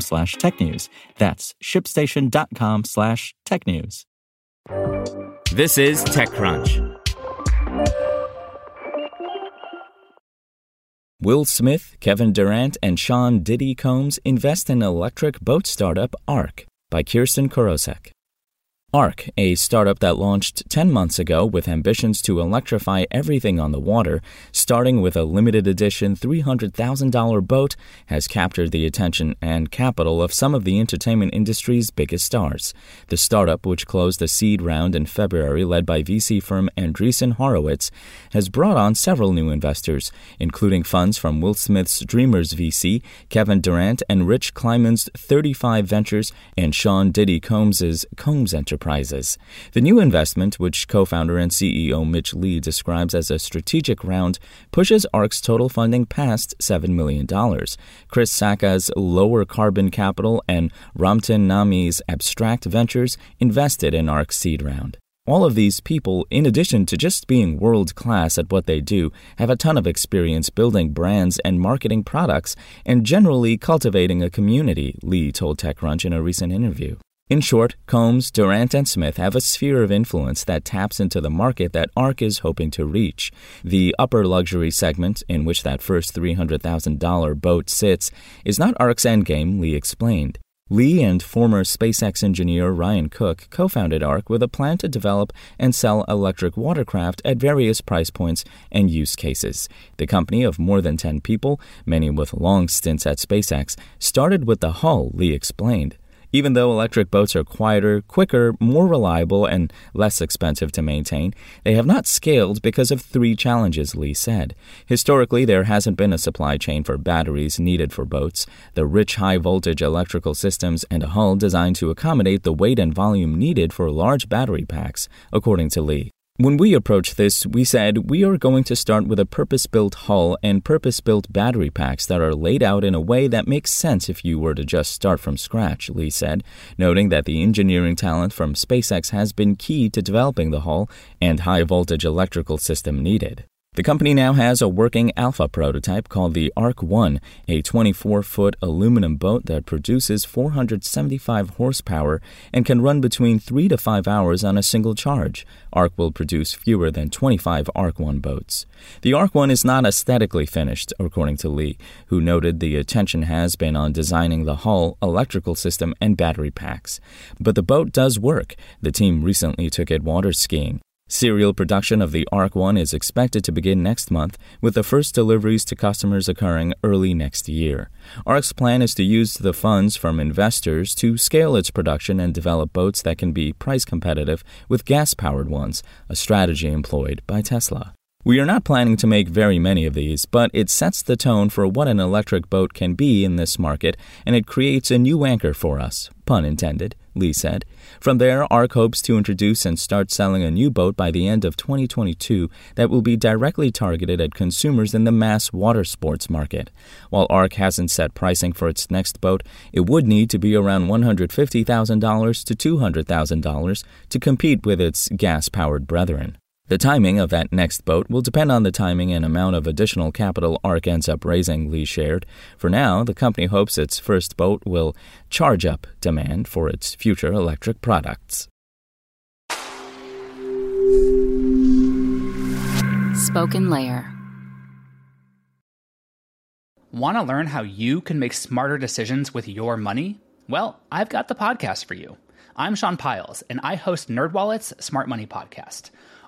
slash technews. That's shipstation.com slash technews. This is TechCrunch. Will Smith, Kevin Durant, and Sean Diddy Combs invest in electric boat startup Arc by Kirsten Korosek. Arc, a startup that launched 10 months ago with ambitions to electrify everything on the water, starting with a limited edition $300,000 boat, has captured the attention and capital of some of the entertainment industry's biggest stars. The startup, which closed a seed round in February led by VC firm Andreessen Horowitz, has brought on several new investors, including funds from Will Smith's Dreamers VC, Kevin Durant and Rich Kleiman's 35 Ventures, and Sean Diddy Combs's Combs Enterprise. The new investment, which co founder and CEO Mitch Lee describes as a strategic round, pushes ARC's total funding past $7 million. Chris Sacca's Lower Carbon Capital and Ramtin Naimi's Abstract Ventures invested in ARC's seed round. All of these people, in addition to just being world class at what they do, have a ton of experience building brands and marketing products and generally cultivating a community, Lee told TechCrunch in a recent interview. In short, Combs, Durant, and Smith have a sphere of influence that taps into the market that ARC is hoping to reach. The upper luxury segment, in which that first $300,000 boat sits, is not ARC's endgame, Lee explained. Lee and former SpaceX engineer Ryan Cook co founded ARC with a plan to develop and sell electric watercraft at various price points and use cases. The company of more than 10 people, many with long stints at SpaceX, started with the hull, Lee explained. Even though electric boats are quieter, quicker, more reliable, and less expensive to maintain, they have not scaled because of three challenges, Lee said. Historically, there hasn't been a supply chain for batteries needed for boats, the rich high voltage electrical systems, and a hull designed to accommodate the weight and volume needed for large battery packs, according to Lee. When we approached this, we said we are going to start with a purpose built hull and purpose built battery packs that are laid out in a way that makes sense if you were to just start from scratch, Lee said, noting that the engineering talent from SpaceX has been key to developing the hull and high voltage electrical system needed. The company now has a working alpha prototype called the Arc 1, a 24 foot aluminum boat that produces 475 horsepower and can run between 3 to 5 hours on a single charge. Arc will produce fewer than 25 Arc 1 boats. The Arc 1 is not aesthetically finished, according to Lee, who noted the attention has been on designing the hull, electrical system, and battery packs. But the boat does work. The team recently took it water skiing. Serial production of the Arc 1 is expected to begin next month, with the first deliveries to customers occurring early next year. Arc's plan is to use the funds from investors to scale its production and develop boats that can be price competitive with gas powered ones, a strategy employed by Tesla. We are not planning to make very many of these, but it sets the tone for what an electric boat can be in this market, and it creates a new anchor for us, pun intended, Lee said. From there, ARC hopes to introduce and start selling a new boat by the end of 2022 that will be directly targeted at consumers in the mass water sports market. While ARC hasn't set pricing for its next boat, it would need to be around $150,000 to $200,000 to compete with its gas powered brethren. The timing of that next boat will depend on the timing and amount of additional capital ARC ends up raising, Lee shared. For now, the company hopes its first boat will charge up demand for its future electric products. Spoken Layer. Want to learn how you can make smarter decisions with your money? Well, I've got the podcast for you. I'm Sean Pyles, and I host NerdWallet's Smart Money Podcast.